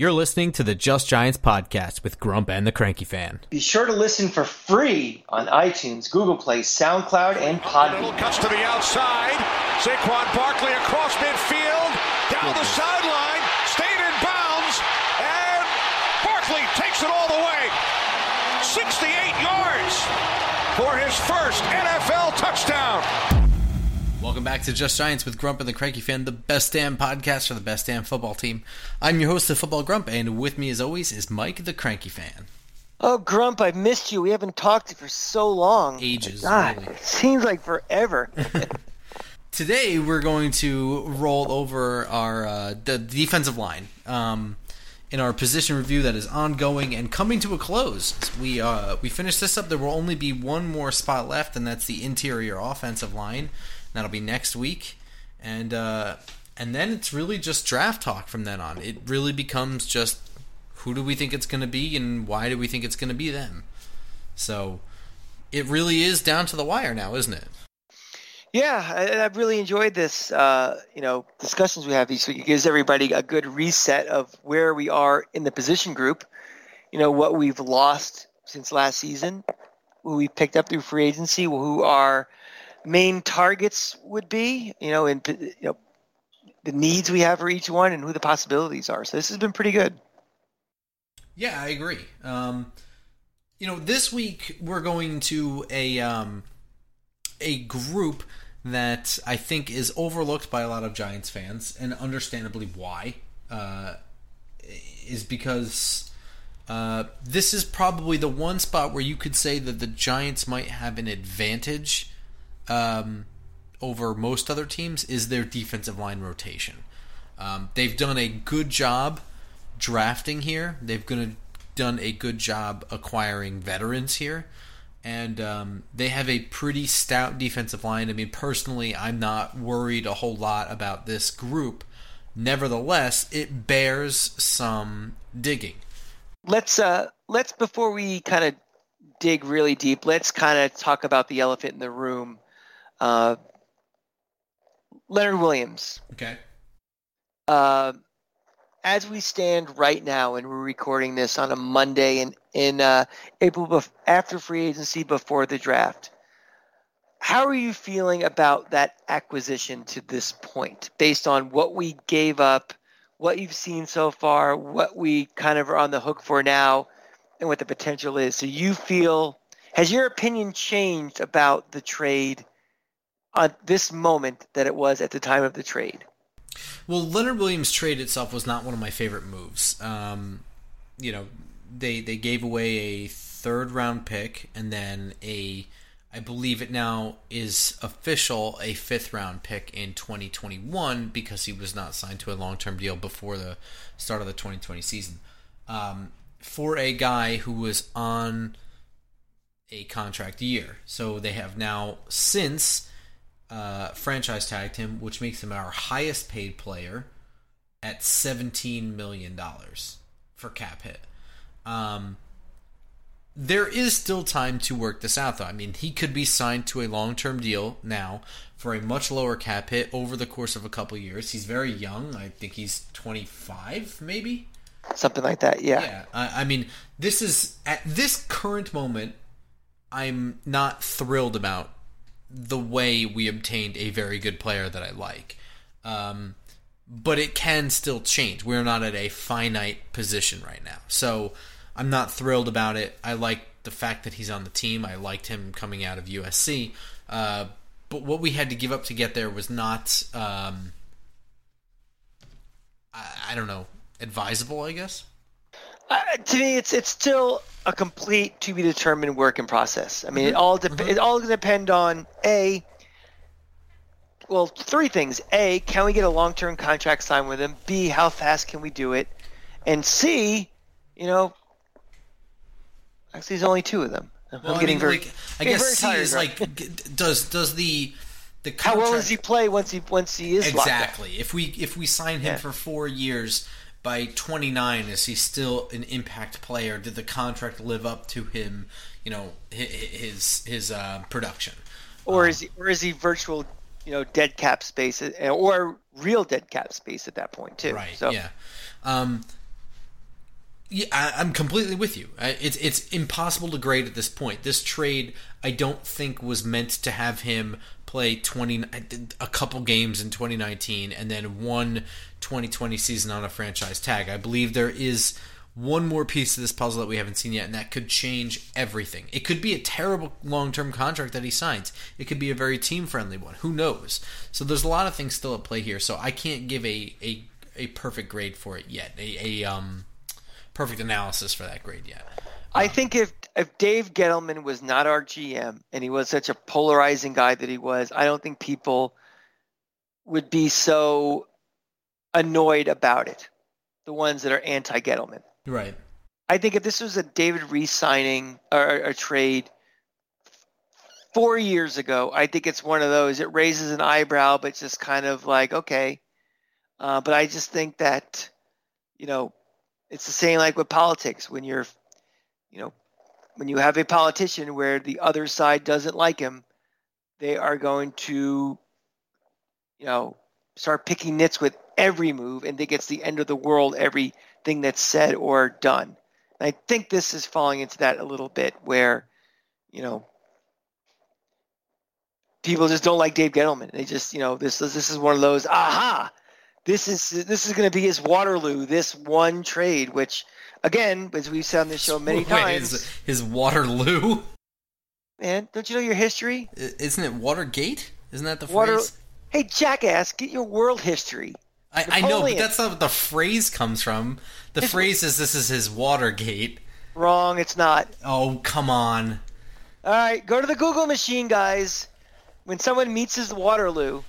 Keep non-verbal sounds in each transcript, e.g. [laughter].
You're listening to the Just Giants podcast with Grump and the Cranky Fan. Be sure to listen for free on iTunes, Google Play, SoundCloud, and Podbean. Cuts to the outside. Saquon Barkley across midfield, down the sideline, stayed in bounds, and Barkley takes it all the way. 68 yards for his first NFL touchdown. Welcome back to Just Giants with Grump and the Cranky Fan, the best damn podcast for the best damn football team. I'm your host, the Football Grump, and with me, as always, is Mike the Cranky Fan. Oh, Grump, I missed you. We haven't talked for so long. Ages, God, really. it seems like forever. [laughs] [laughs] Today, we're going to roll over our uh, the defensive line um, in our position review that is ongoing and coming to a close. We uh, we finish this up. There will only be one more spot left, and that's the interior offensive line. That'll be next week, and uh, and then it's really just draft talk from then on. It really becomes just who do we think it's going to be, and why do we think it's going to be them. So it really is down to the wire now, isn't it? yeah, I, I've really enjoyed this. Uh, you know, discussions we have each week. It gives everybody a good reset of where we are in the position group. You know, what we've lost since last season, who we picked up through free agency, who our main targets would be. You know, and you know the needs we have for each one, and who the possibilities are. So this has been pretty good. Yeah, I agree. Um, you know, this week we're going to a um, a group that I think is overlooked by a lot of Giants fans, and understandably why. Uh, is because uh, this is probably the one spot where you could say that the Giants might have an advantage um, over most other teams is their defensive line rotation. Um, they've done a good job drafting here. They've gonna, done a good job acquiring veterans here. And um, they have a pretty stout defensive line. I mean, personally, I'm not worried a whole lot about this group. Nevertheless, it bears some digging. Let's uh let's before we kind of dig really deep, let's kind of talk about the elephant in the room. Uh, Leonard Williams. Okay. Uh, as we stand right now, and we're recording this on a Monday in in uh, April bef- after free agency, before the draft. How are you feeling about that acquisition to this point, based on what we gave up, what you've seen so far, what we kind of are on the hook for now, and what the potential is? So you feel has your opinion changed about the trade at this moment that it was at the time of the trade? Well, Leonard Williams' trade itself was not one of my favorite moves. Um, you know, they they gave away a third round pick and then a I believe it now is official a fifth round pick in 2021 because he was not signed to a long term deal before the start of the 2020 season. Um, for a guy who was on a contract year. So they have now since uh, franchise tagged him, which makes him our highest paid player at $17 million for cap hit. Um, there is still time to work this out, though. I mean, he could be signed to a long term deal now for a much lower cap hit over the course of a couple years. He's very young. I think he's 25, maybe? Something like that, yeah. Yeah. I, I mean, this is, at this current moment, I'm not thrilled about the way we obtained a very good player that I like. Um, but it can still change. We're not at a finite position right now. So I'm not thrilled about it. I like the fact that he's on the team. I liked him coming out of USC. Uh, but what we had to give up to get there was not, um, I, I don't know, advisable, I guess. To me, it's it's still a complete to be determined work in process. I mean, it mm-hmm. all dep- mm-hmm. it all going to depend on a. Well, three things: a, can we get a long term contract signed with him? B, how fast can we do it? And C, you know, actually, there's only two of them. I'm I getting mean, very, like, I getting guess very C tired, is right? like, does does the the how well does he play once he once he is exactly? If we if we sign him Yeah. for four years, by 29, is he still an impact player? Did the contract live up to him? You know, hi- hi- his his uh, production. or is he or is he virtual, you know, dead cap space, uh, or real dead cap space at that point too? Right. So, Yeah. Um, Yeah, I, am completely with you. It's it's impossible to grade at this point. This trade, I don't think, was meant to have him play 20 a couple games in 2019 and then one 2020 season on a franchise tag. I believe there is one more piece of this puzzle that we haven't seen yet, and that could change everything. It could be a terrible long term contract that he signs. It could be a very team friendly one. Who knows? So there's a lot of things still at play here. So I can't give a a, a perfect grade for it yet. A, a um perfect analysis for that grade yet. I think if if Dave Gettleman was not our GM and he was such a polarizing guy that he was, I don't think people would be so annoyed about it. The ones that are anti Gettleman. Right. I think if this was a David Reese signing or a trade four years ago, I think it's one of those. It raises an eyebrow, but it's just kind of like okay. Uh, but I just think that you know it's the same like with politics when you're you know when you have a politician where the other side doesn't like him, they are going to you know start picking nits with every move and think it's the end of the world everything that's said or done. And I think this is falling into that a little bit where, you know, people just don't like Dave Gettleman. They just, you know, this is this is one of those aha. This is this is going to be his Waterloo. This one trade, which again, as we've said on this show many [laughs] Wait, times, his, his Waterloo. Man, don't you know your history? Isn't it Watergate? Isn't that the Water- phrase? Hey, jackass, get your world history. I, I, know, but that's not what the phrase comes from. The it's, phrase is this is his Watergate. Wrong, it's not. Oh, come on. All right, go to the Google machine, guys. When someone meets his Waterloo.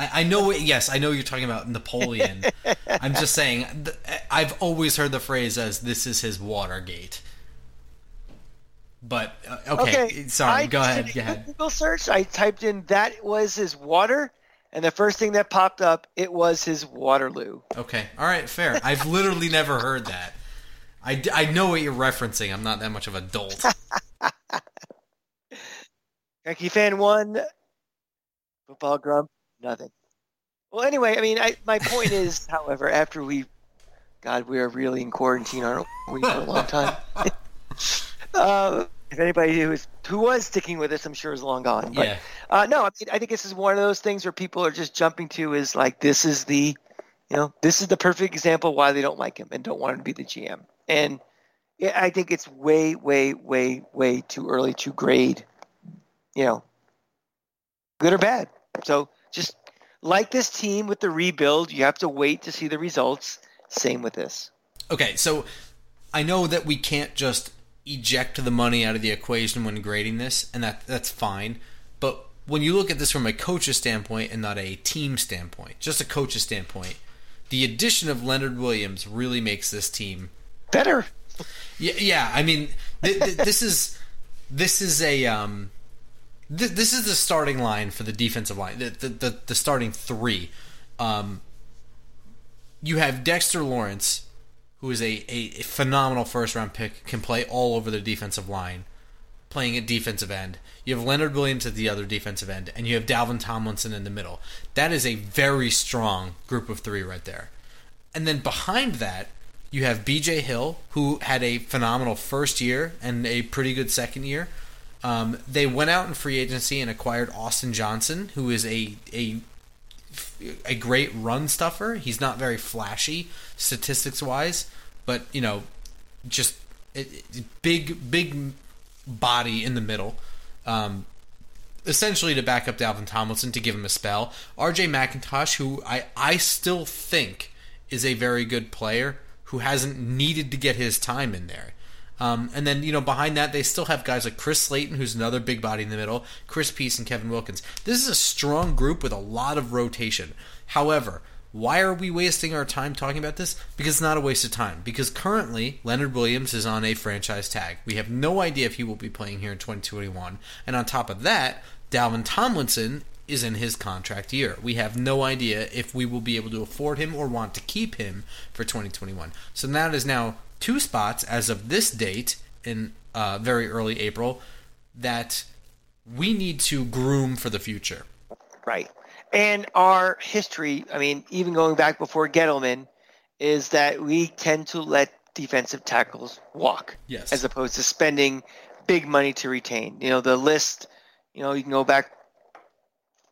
I, I know, yes, I know you're talking about Napoleon. [laughs] I'm just saying, I've always heard the phrase as this is his Watergate. But, uh, okay, okay, sorry, I go ahead, go ahead. Google search, I typed in that was his water and the first thing that popped up, it was his Waterloo. Okay, all right, fair. I've literally never heard that. I, I know what you're referencing. I'm not that much of a dolt. [laughs] Yankee fan one, football grump nothing. Well, anyway, I mean, I, my point is, [laughs] however, after we, God, we are really in quarantine, aren't we, for a long time? [laughs] uh, if anybody who is who was sticking with us, I'm sure is long gone. But yeah. uh, no, I, mean, I think this is one of those things where people are just jumping to is like this is the, you know, this is the perfect example why they don't like him and don't want him to be the GM. And yeah, I think it's way, way, way, way too early to grade, you know, good or bad. So just like this team with the rebuild, you have to wait to see the results. Same with this. Okay, so I know that we can't just eject the money out of the equation when grading this, and that that's fine. But when you look at this from a coach's standpoint and not a team standpoint, just a coach's standpoint, the addition of Leonard Williams really makes this team better. Yeah, yeah. I mean, th- th- this is this is a um, th- this is the starting line for the defensive line. The the the, the starting three. Um, you have Dexter Lawrence, who is a, a, phenomenal first round pick, can play all over the defensive line, playing at defensive end. You have Leonard Williams at the other defensive end, and you have Dalvin Tomlinson in the middle. That is a very strong group of three right there. And then behind that, you have BJ Hill, who had a phenomenal first year and a pretty good second year. Um, they went out in free agency and acquired Austin Johnson, who is a, a a great run stuffer. He's not very flashy statistics wise, but you know, just it, big big body in the middle. Um, essentially to back up Dalvin Tomlinson to give him a spell. RJ McIntosh, who I, I still think is a very good player who hasn't needed to get his time in there. Um, and then, you know, behind that, they still have guys like Chris Slayton, who's another big body in the middle, Chris Peace, and Kevin Wilkins. This is a strong group with a lot of rotation. However, why are we wasting our time talking about this? Because it's not a waste of time. Because currently, Leonard Williams is on a franchise tag. We have no idea if he will be playing here in 2021. And on top of that, Dalvin Tomlinson is in his contract year. We have no idea if we will be able to afford him or want to keep him for 2021. So that is now two spots as of this date in uh, very early April that we need to groom for the future. Right. And our history, I mean, even going back before Gettleman, is that we tend to let defensive tackles walk. Yes. As opposed to spending big money to retain. You know, the list, you know, you can go back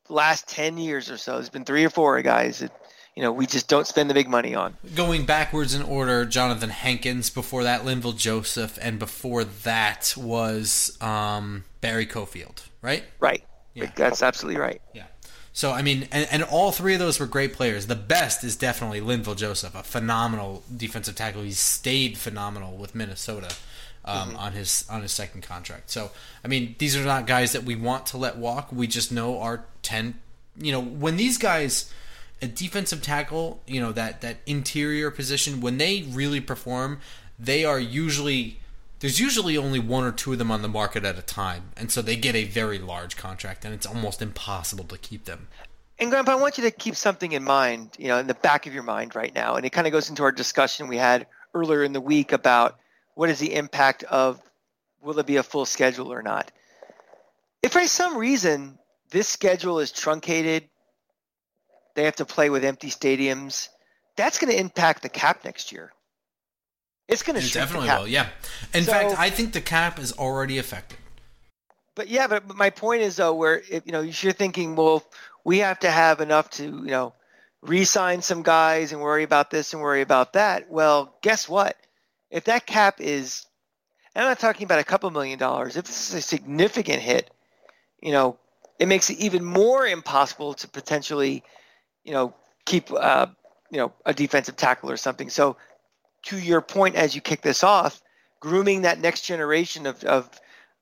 last 10 years or so. There's been three or four guys that, you know, we just don't spend the big money on. Going backwards in order, Johnathan Hankins. Before that, Linval Joseph, and before that was um, Barry Cofield. Right. Right. Yeah. That's absolutely right. Yeah. So I mean, and, and all three of those were great players. The best is definitely Linval Joseph, a phenomenal defensive tackle. He's stayed phenomenal with Minnesota um, on his on his second contract. So I mean, these are not guys that we want to let walk. We just know our ten. You know, when these guys, a defensive tackle, you know that that interior position, when they really perform, they are usually there's usually only one or two of them on the market at a time, and so they get a very large contract, and it's almost impossible to keep them. And Grandpa, I want you to keep something in mind, you know, in the back of your mind right now, and it kind of goes into our discussion we had earlier in the week about what is the impact of will it be a full schedule or not. If for some reason this schedule is truncated, they have to play with empty stadiums, that's going to impact the cap next year. It's going to It definitely cap. will, yeah. In So- fact, I think the cap is already affected. But yeah, but, but my point is though, where if you know you're thinking, well, we have to have enough to you know re-sign some guys and worry about this and worry about that. Well, guess what? If that cap is, and I'm not talking about a couple million dollars. If this is a significant hit, you know, it makes it even more impossible to potentially, you know, keep uh, you know a defensive tackle or something. So, to your point, as you kick this off, grooming that next generation of of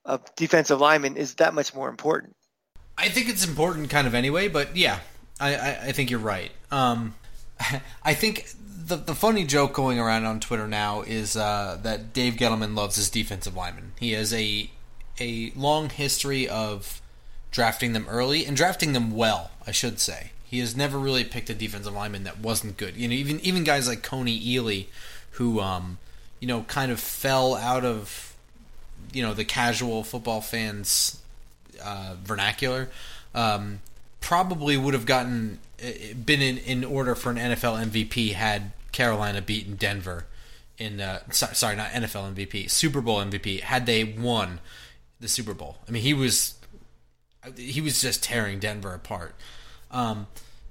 of defensive linemen is that much more important. I think it's important kind of anyway, but yeah, I, I, I think you're right. Um, [laughs] I think the the funny joke going around on Twitter now is uh, that Dave Gettleman loves his defensive linemen. He has a a long history of drafting them early and drafting them well, I should say. He has never really picked a defensive lineman that wasn't good. You know, even even guys like Kony Ealy, who um, you know, kind of fell out of you know the casual football fans uh, vernacular, um, probably would have gotten uh, been in, in order for an NFL MVP had Carolina beaten Denver in uh, so, sorry not NFL MVP Super Bowl MVP had they won the Super Bowl. I mean he was he was just tearing Denver apart. Um,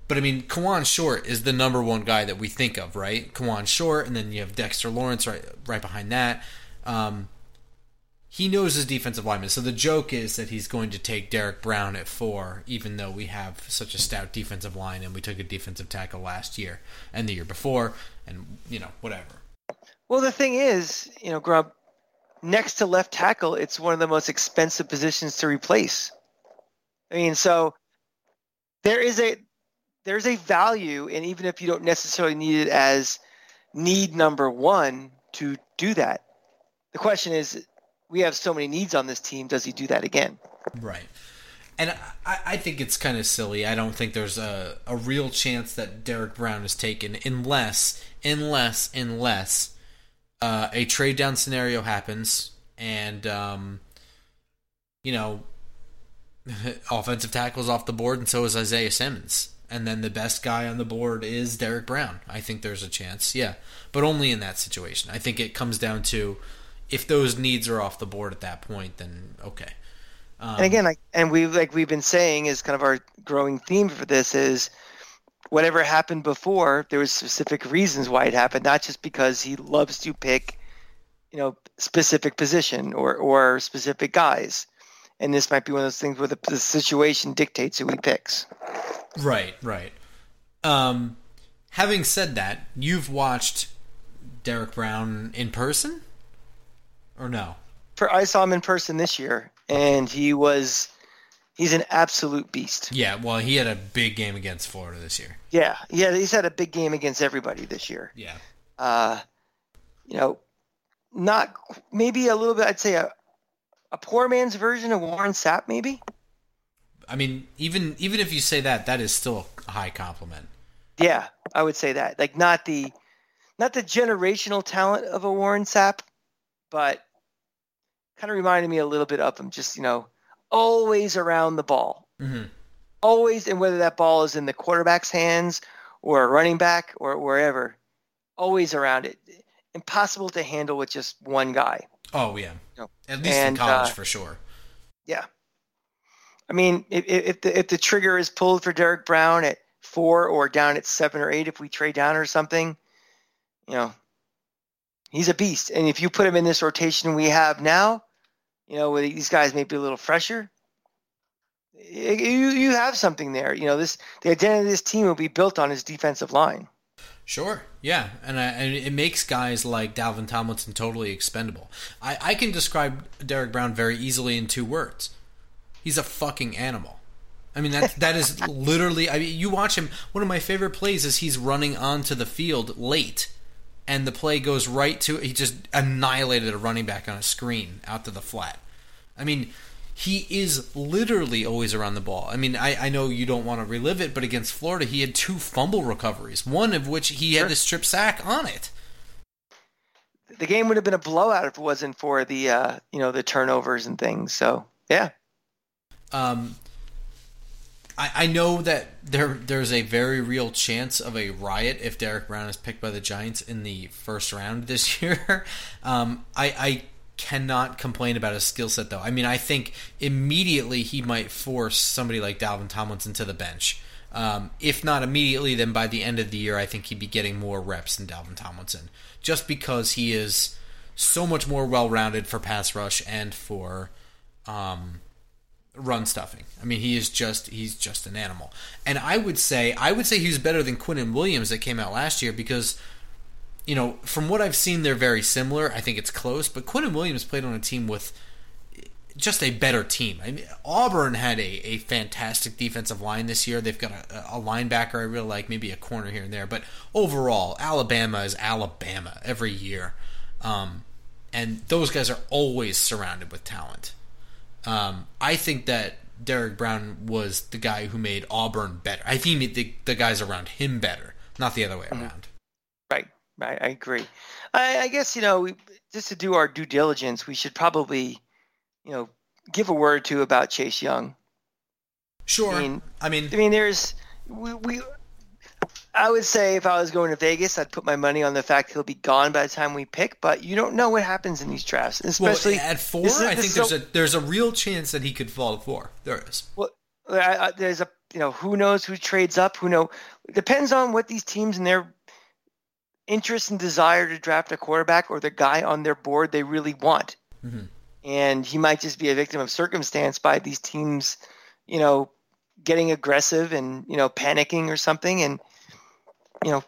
but I mean, Kawann Short is the number one guy that we think of, right? Kawann Short, and then you have Dexter Lawrence right right behind that. Um, he knows his defensive lineman. So the joke is that he's going to take Derrick Brown at four, even though we have such a stout defensive line and we took a defensive tackle last year and the year before, and you know whatever. Well, the thing is, you know, Grub, next to left tackle, it's one of the most expensive positions to replace. I mean, so there is a there's a value, and even if you don't necessarily need it as need number one to do that, the question is, we have so many needs on this team. Does he do that again? Right. And I, I think it's kind of silly. I don't think there's a, a real chance that Derrick Brown is taken unless, unless, unless uh, a trade down scenario happens and, um, you know, [laughs] offensive tackles off the board and so is Isaiah Simmons. And then the best guy on the board is Derrick Brown. I think there's a chance, yeah. But only in that situation. I think it comes down to if those needs are off the board at that point, then okay. Um, and again, like, and we like we've been saying is kind of our growing theme for this is whatever happened before, there was specific reasons why it happened, not just because he loves to pick, you know, specific position or or specific guys. And this might be one of those things where the, the situation dictates who he picks. Right, right. Um, having said that, you've watched Derrick Brown in person, or no? For I saw him in person this year, and he was he's an absolute beast. Yeah, well, he had a big game against Florida this year. Yeah, yeah, he's had a big game against everybody this year. Yeah, uh, you know, not maybe a little bit. I'd say a a poor man's version of Warren Sapp, maybe. I mean, even even if you say that, that is still a high compliment. Yeah, I would say that. Like not the not the generational talent of a Warren Sapp, but kind of reminded me a little bit of him. Just you know, always around the ball, Mm-hmm. always, and whether that ball is in the quarterback's hands or a running back or wherever, always around it. impossible to handle with just one guy. Oh yeah, No. at least And, in college uh, for sure. Yeah. I mean, if, if the if the trigger is pulled for Derrick Brown at four or down at seven or eight, if we trade down or something, you know, he's a beast. And if you put him in this rotation we have now, you know, these guys may be a little fresher, you you have something there. You know, this the identity of this team will be built on his defensive line. Sure, yeah, and, uh, and it makes guys like Dalvin Tomlinson totally expendable. I, I can describe Derrick Brown very easily in two words: he's a fucking animal. I mean that that is [laughs] literally. I mean, you watch him. One of my favorite plays is he's running onto the field late, and the play goes right to. He just annihilated a running back on a screen out to the flat. I mean, he is literally always around the ball. I mean, I, I know you don't want to relive it, but against Florida, he had two fumble recoveries, one of which he had Sure. the strip sack on it. The game would have been a blowout if it wasn't for the uh, you know the turnovers and things. So yeah, Um, I, I know that there there's a very real chance of a riot if Derrick Brown is picked by the Giants in the first round this [laughs] year. Um, I, I cannot complain about his skill set though. I mean, I think immediately he might force somebody like Dalvin Tomlinson to the bench. Um, if not immediately, then by the end of the year, I think he'd be getting more reps than Dalvin Tomlinson, just because he is so much more well-rounded for pass rush and for um, run stuffing. I mean, he is just he's just an animal. And I would say I would say he's better than Quinnen Williams that came out last year because you know, from what I've seen they're very similar. I think it's close, but Quinnen Williams played on a team with just a better team. I mean, Auburn had a, a fantastic defensive line this year. They've got a, a linebacker I really like, maybe a corner here and there, but overall, Alabama is Alabama every year. Um, and those guys are always surrounded with talent. Um, I think that Derrick Brown was the guy who made Auburn better. I think he made the, the guys around him better, not the other way around. Right, right. I agree. I, I guess you know, we, just to do our due diligence, we should probably, you know, give a word or two about Chase Young. Sure. I mean- I mean, I mean, there's we, we. I would say if I was going to Vegas, I'd put my money on the fact he'll be gone by the time we pick. But you don't know what happens in these drafts, especially well, at four, this I this think there's a there's a real chance that he could fall to four. There is. Well, I, I, there's a you know who knows who trades up. Who know depends on what these teams and their interest and desire to draft a quarterback or the guy on their board they really want. Mm-hmm. And he might just be a victim of circumstance by these teams, you know, getting aggressive and you know panicking or something. And you know,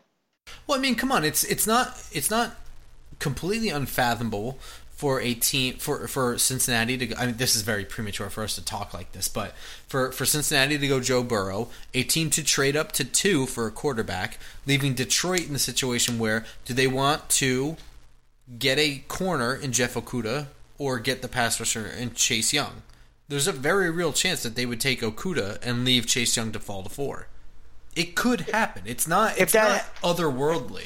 Well, I mean, come on, it's it's not it's not completely unfathomable for a team for for Cincinnati to. I mean, this is very premature for us to talk like this, but for for Cincinnati to go Joe Burrow, a team to trade up to two for a quarterback, leaving Detroit in the situation where do they want to get a corner in Jeff Okudah or get the pass rusher in Chase Young? There's a very real chance that they would take Okudah and leave Chase Young to fall to four. It could happen. It's not. It's that- not otherworldly.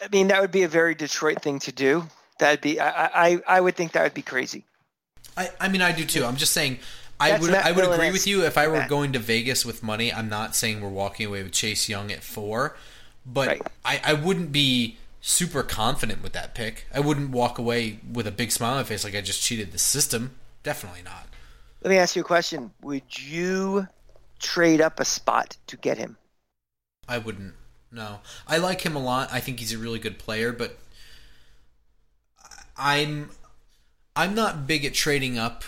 I mean that would be a very Detroit thing to do. That'd be I I, I would think that would be crazy. I, I mean, I do too. I'm just saying. I That's would Matt I would agree with you if I were going to Vegas with money. I'm not saying we're walking away with Chase Young at four, but Right. I, I wouldn't be super confident with that pick. I wouldn't walk away with a big smile on my face like I just cheated the system. Definitely not. Let me ask you a question. Would you trade up a spot to get him? I wouldn't. No, I like him a lot. I think he's a really good player, but I'm I'm not big at trading up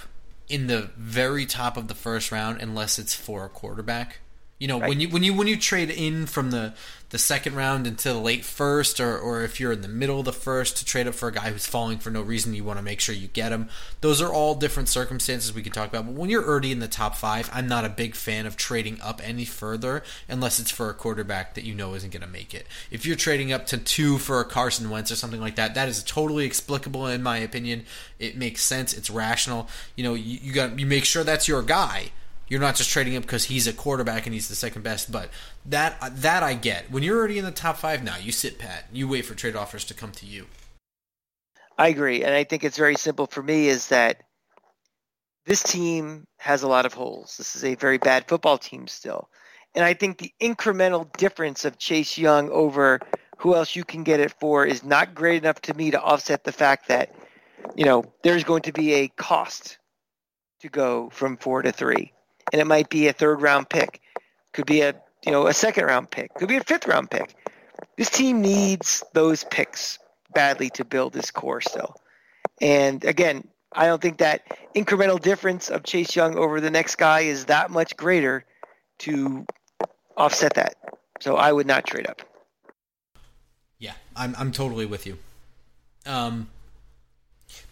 in the very top of the first round unless it's for a quarterback. You know, when you when you when you trade in from the the second round into the late first, or or if you're in the middle of the first to trade up for a guy who's falling for no reason, you want to make sure you get him. Those are all different circumstances we can talk about. But when you're already in the top five, I'm not a big fan of trading up any further unless it's for a quarterback that you know isn't going to make it. If you're trading up to two for a Carson Wentz or something like that, that is totally explicable in my opinion. It makes sense. It's rational. You know, you, you got you make sure that's your guy. You're not just trading him because he's a quarterback and he's the second best. But that that I get. When you're already in the top five now, you sit pat. You wait for trade offers to come to you. I agree, and I think it's very simple for me. Is that this team has a lot of holes. This is a very bad football team still, and I think the incremental difference of Chase Young over who else you can get it for is not great enough to me to offset the fact that, you know, there's going to be a cost to go from four to three. And it might be a third round pick. Could be a you know, a second round pick. Could be a fifth round pick. This team needs those picks badly to build this core still. And again, I don't think that incremental difference of Chase Young over the next guy is that much greater to offset that. So I would not trade up. Yeah, I'm I'm totally with you. Um,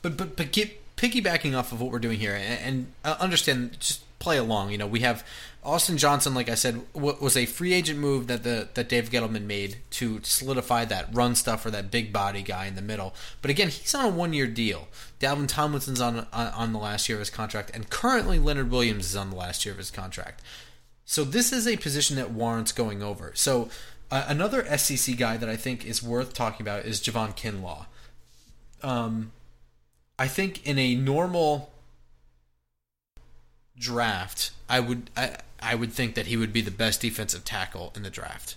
but but but get piggybacking off of what we're doing here, and, and uh, understand just play along. You know, we have Austin Johnson, like I said, was a free agent move that the that Dave Gettleman made to solidify that run stuff or that big body guy in the middle. But again, he's on a one year deal. Dalvin Tomlinson's on, on on the last year of his contract, and currently Leonard Williams is on the last year of his contract. So this is a position that warrants going over. So uh, another SEC guy that I think is worth talking about is Javon Kinlaw. Um, I think in a normal draft, I would I, I would think that he would be the best defensive tackle in the draft.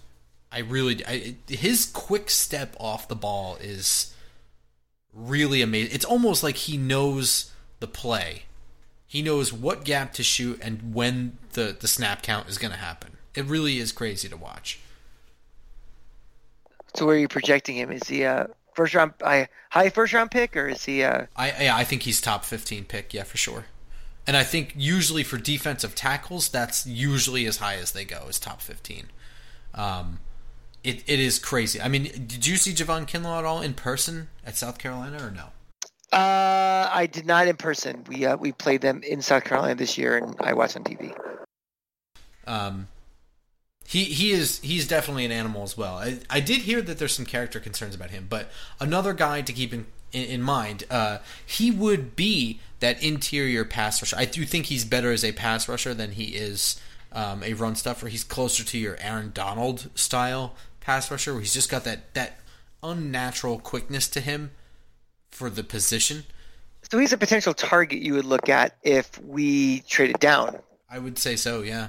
I really I, his quick step off the ball is really amazing. It's almost like he knows the play. He knows what gap to shoot and when the the snap count is going to happen. It really is crazy to watch. So where are you projecting him? Is he a first round high first round pick or is he a I yeah, I think he's top 15 pick, yeah, for sure. And I think usually for defensive tackles, that's usually as high as they go, is top 15. Um, it, it is crazy. I mean, did you see Javon Kinlaw at all in person at South Carolina or no? Uh, I did not in person. We uh, we played them in South Carolina this year, and I watched on TV. Um, he he is he's definitely an animal as well. I, I did hear that there's some character concerns about him, but another guy to keep in in, in mind, uh, he would be that interior pass rusher. I do think he's better as a pass rusher than he is um, a run stuffer. He's closer to your Aaron Donald style pass rusher, where he's just got that that unnatural quickness to him for the position. So he's a potential target you would look at if we traded down. I would say so, yeah.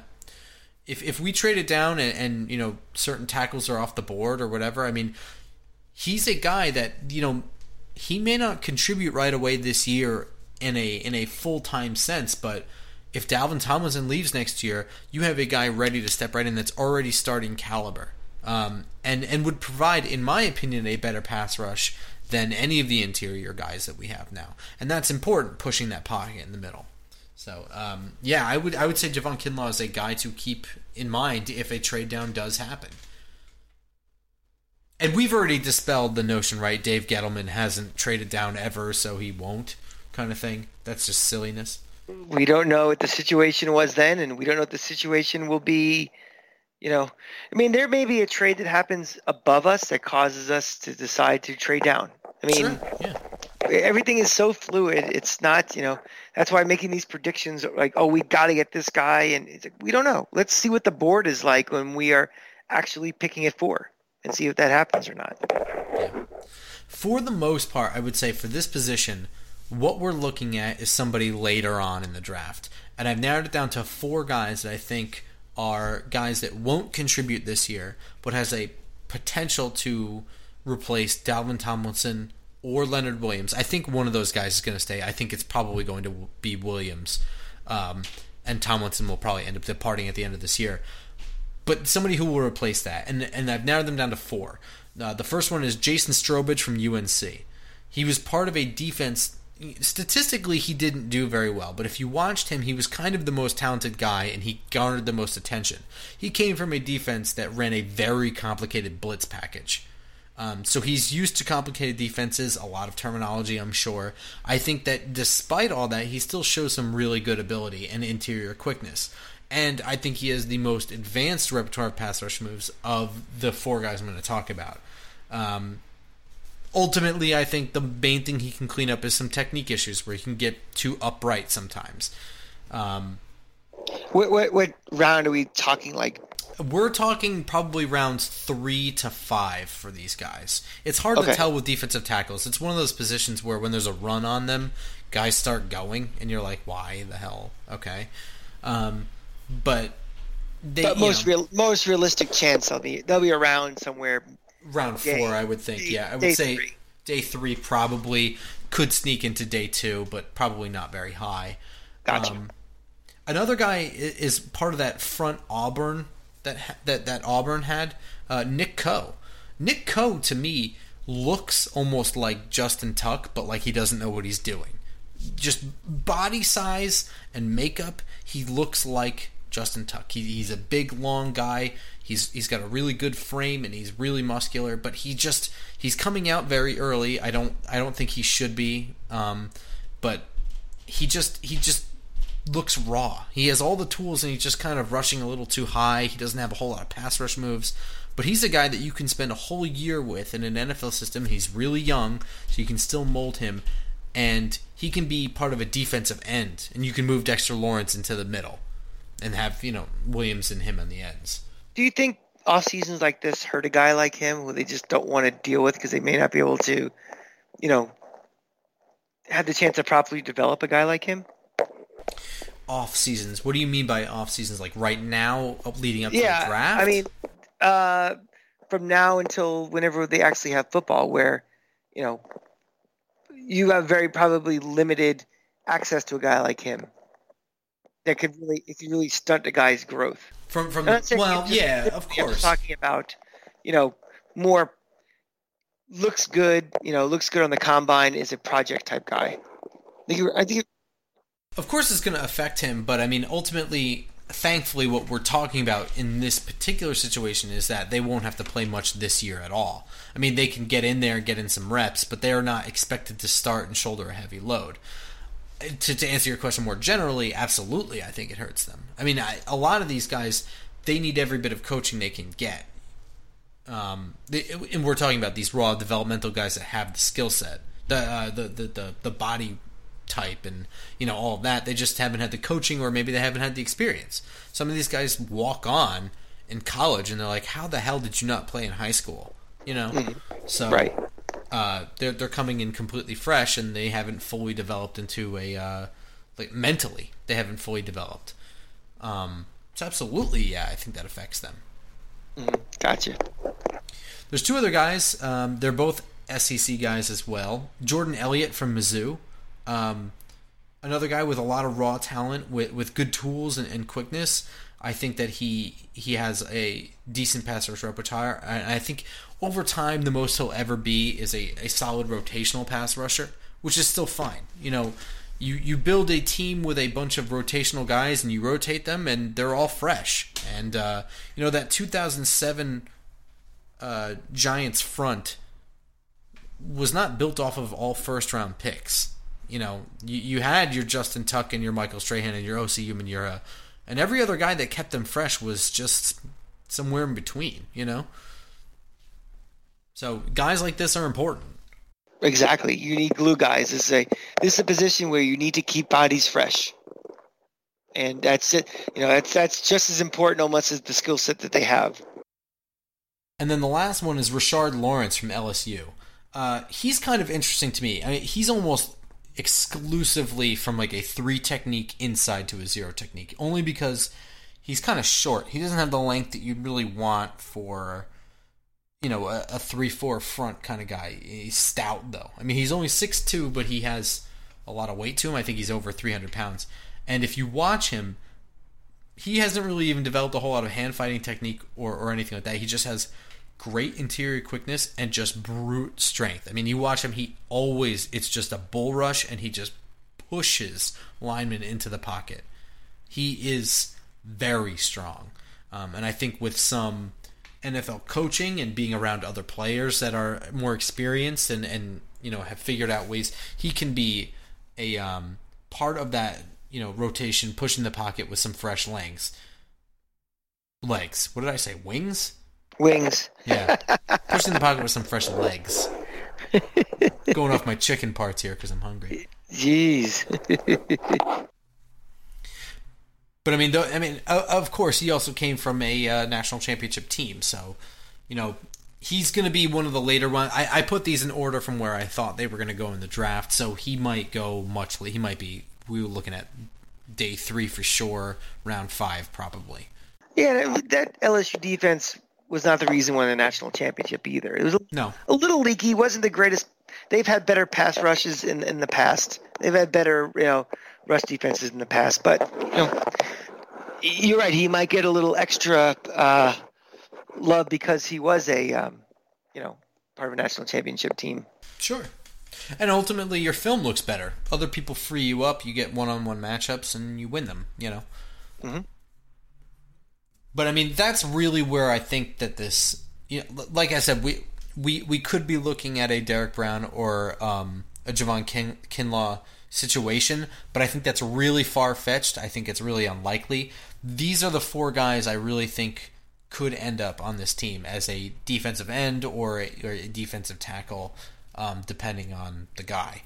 If if we traded down and, and you know certain tackles are off the board or whatever, I mean, he's a guy that you know he may not contribute right away this year in a in a full time sense, but if Dalvin Tomlinson leaves next year, you have a guy ready to step right in that's already starting caliber, um, and and would provide, in my opinion, a better pass rush than any of the interior guys that we have now, and that's important, pushing that pocket in the middle. So um, yeah, I would I would say Javon Kinlaw is a guy to keep in mind if a trade down does happen. And we've already dispelled the notion, right? Dave Gettleman hasn't traded down ever, so he won't, kind of thing. That's just silliness. We don't know what the situation was then, and we don't know what the situation will be. You know, I mean, there may be a trade that happens above us that causes us to decide to trade down. I mean, sure. yeah. everything is so fluid. It's not, you know, that's why making these predictions like, oh, we got to get this guy, and like, we don't know. Let's see what the board is like when we are actually picking it for and see if that happens or not. Yeah. For the most part, I would say for this position, what we're looking at is somebody later on in the draft. And I've narrowed it down to four guys that I think are guys that won't contribute this year, but has a potential to replace Dalvin Tomlinson or Leonard Williams. I think one of those guys is going to stay. I think it's probably going to be Williams. Um, and Tomlinson will probably end up departing at the end of this year but somebody who will replace that. And and I've narrowed them down to four. Uh, the first one is Jason Strowbridge from UNC. He was part of a defense. Statistically, he didn't do very well, but if you watched him, he was kind of the most talented guy and he garnered the most attention. He came from a defense that ran a very complicated blitz package. Um, so he's used to complicated defenses, a lot of terminology, I'm sure. I think that despite all that, he still shows some really good ability and interior quickness and I think he has the most advanced repertoire of pass rush moves of the four guys I'm going to talk about. Um, ultimately, I think the main thing he can clean up is some technique issues where he can get too upright sometimes. Um, what, what, what round are we talking like? We're talking probably rounds three to five for these guys. It's hard okay. to tell with defensive tackles. It's one of those positions where when there's a run on them, guys start going, and you're like, why the hell? Okay. Um, but they, but most know, real, most realistic chance they'll be they'll be around somewhere round Day- four, I would think. day- yeah, I would say three. day three probably could sneak into day two, but probably not very high. Gotcha. another guy is part of that front Auburn that that that Auburn had. Uh, Nick Coe. Nick Coe to me looks almost like Justin Tuck, but like he doesn't know what he's doing. Just body size and makeup, he looks like Justin Tuck. He, he's a big, long guy. He's he's got a really good frame and he's really muscular, but he just he's coming out very early. I don't I don't think he should be, um, but he just he just looks raw. He has all the tools and he's just kind of rushing a little too high. He doesn't have a whole lot of pass rush moves. But he's a guy that you can spend a whole year with in an NFL system. He's really young, so you can still mold him. And he can be part of a defensive end. And you can move Dexter Lawrence into the middle and have, you know, Williams and him on the ends. Do you think off seasons like this hurt a guy like him who they just don't want to deal with because they may not be able to, you know, have the chance to properly develop a guy like him? Off seasons. What do you mean by off seasons? Like right now, leading up to the draft? I mean, uh, from now until whenever they actually have football, where you know you have very probably limited access to a guy like him that could really, it could really stunt a guy's growth. from from well, just yeah, of specifically, I'm course. talking about, you know, more looks good, you know, looks good on the combine is a project type guy. I think, I think Of course, it's going to affect him, but I mean, ultimately, thankfully, what we're talking about in this particular situation is that they won't have to play much this year at all. I mean, they can get in there and get in some reps, but they are not expected to start and shoulder a heavy load. To, to answer your question more generally, absolutely, I think it hurts them. I mean, I, a lot of these guys, they need every bit of coaching they can get. Um, they, and we're talking about these raw developmental guys that have the skill set, the, uh, the the the the body type, and you know all of that. They just haven't had the coaching, or maybe they haven't had the experience. Some of these guys walk on in college, and they're like, "How the hell did you not play in high school?" You know, so right. Uh, they're they're coming in completely fresh, and they haven't fully developed into a uh, like mentally they haven't fully developed. Um, so absolutely, yeah, I think that affects them. Gotcha. There's two other guys. Um, they're both SEC guys as well. Jordan Elliott from Mizzou. Um, another guy with a lot of raw talent, with, with good tools and, and quickness. I think that he he has a decent pass rush repertoire. I, I think over time, the most he'll ever be is a, a solid rotational pass rusher, which is still fine. You know, you, you build a team with a bunch of rotational guys and you rotate them, and they're all fresh. And, uh, you know, that 2007 uh, Giants front was not built off of all first round picks. You know, you, you had your Justin Tuck and your Michael Strahan and your Osi Umenyiora, and every other guy that kept them fresh was just somewhere in between. You know, so guys like this are important. Exactly. You need glue guys. This is a this is a position where you need to keep bodies fresh. And that's it. You know, that's that's just as important almost as the skill set that they have. And then the last one is Rashard Lawrence from LSU. Uh, he's kind of interesting to me. I mean, he's almost exclusively from like a three technique inside to a zero technique, only because he's kind of short. He doesn't have the length that you'd really want for, you know, a, a three four front kind of guy. He's stout though. I mean, he's only six two, but he has a lot of weight to him. I think he's over three hundred pounds. And if you watch him, he hasn't really even developed a whole lot of hand fighting technique or, or anything like that. He just has great interior quickness and just brute strength. I mean, you watch him, he always, it's just a bull rush and he just pushes linemen into the pocket. He is very strong. Um, and I think with some NFL coaching and being around other players that are more experienced and, and you know, have figured out ways, he can be a um, part of that you know rotation, pushing the pocket with some fresh legs. Legs. What did I say? Wings. Wings. Yeah, pushing the pocket with some fresh legs. Going off my chicken parts here because I'm hungry. Jeez. But I mean, though, I mean, of course, he also came from a uh, national championship team, so you know he's going to be one of the later ones. I, I put these in order from where I thought they were going to go in the draft, so he might go much. He might be. We were looking at day three for sure, round five probably. yeah, that- that LSU defense was not the reason won the national championship either. It was a, No. a little leaky. wasn't the greatest. They've had better pass rushes in in the past. They've had better you know rush defenses in the past. But you know, you're right. He might get a little extra uh, love because he was a um, you know part of a national championship team. Sure. And ultimately, your film looks better. Other people free you up. You get one-on-one matchups, and you win them. You know. Mhm. But I mean, that's really where I think that this, you know, like I said, we we we could be looking at a Derrick Brown or um, a Javon Kin- Kinlaw situation, but I think that's really far fetched. I think it's really unlikely. These are the four guys I really think could end up on this team as a defensive end or a, or a defensive tackle, um, depending on the guy.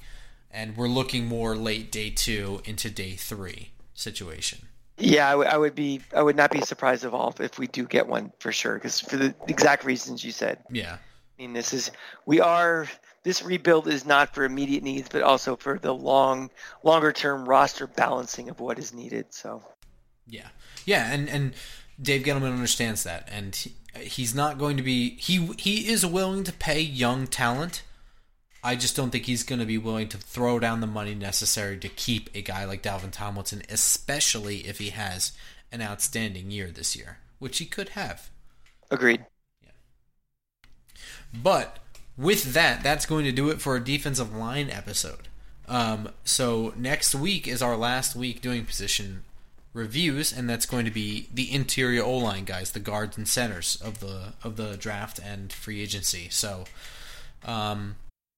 And we're looking more late day two into day three situation. Yeah, I would- would be. I would not be surprised at all if we do get one for sure. Because for the exact reasons you said. Yeah. I mean, this is we are. This rebuild is not for immediate needs, but also for the long, longer term roster balancing of what is needed. So Yeah, yeah, and and Dave Gettleman understands that, and he, he's not going to be he he is willing to pay young talent. I just don't think he's going to be willing to throw down the money necessary to keep a guy like Dalvin Tomlinson, especially if he has an outstanding year this year, which he could have. agreed. Yeah. But with that, that's going to do it for a defensive line episode. Um, so next week is our last week doing position reviews, and that's going to be the interior O line guys, the guards and centers of the of the draft and free agency. So, um,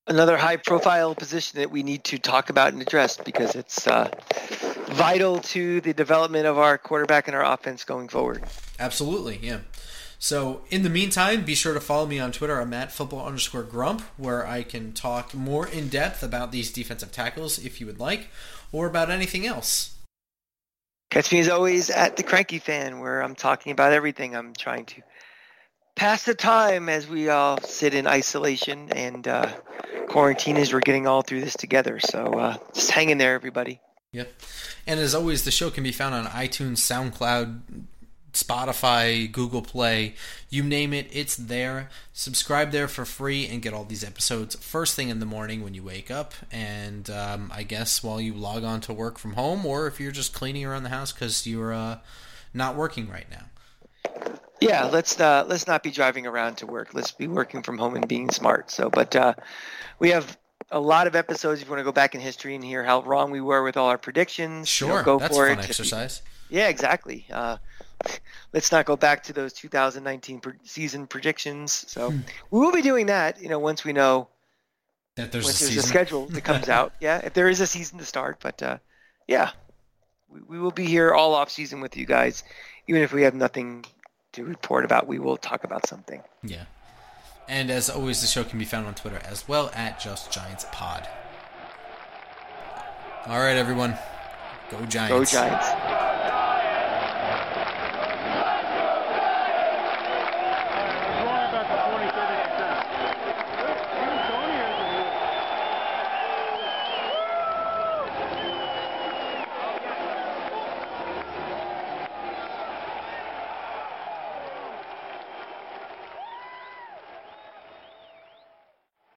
Another high profile position that we need to talk about and address because it's uh, vital to the development of our quarterback and our offense going forward. Absolutely, yeah. So in the meantime, be sure to follow me on Twitter. I'm at football underscore grump, where I can talk more in depth about these defensive tackles if you would like, or about anything else. Catch me as always at the Cranky Fan, where I'm talking about everything. I'm trying to pass the time as we all sit in isolation and uh, quarantine as we're getting all through this together. So uh, just hang in there, everybody. Yep. And as always, the show can be found on iTunes, SoundCloud, Spotify, Google Play, you name it, it's there. Subscribe there for free and get all these episodes first thing in the morning when you wake up, and um, I guess while you log on to work from home, or if you're just cleaning around the house because you're uh, not working right now. Yeah, let's uh, let's not be driving around to work. Let's be working from home and being smart. So, but uh, we have a lot of episodes. If you want to go back in history and hear how wrong we were with all our predictions, you know, Sure, go that's for it. exercise. Yeah, exactly. Uh, let's not go back to those 2019 pre- season predictions. So Hmm. we will be doing that. You know, once we know That there's once a there's a schedule that comes out. [laughs] Yeah, if there is a season to start, but uh, yeah, we, we will be here all off season with you guys. Even if we have nothing to report about, we will talk about something. Yeah. And as always, the show can be found on Twitter as well at Just Giants Pod. All right, everyone. Go Giants. Go Giants.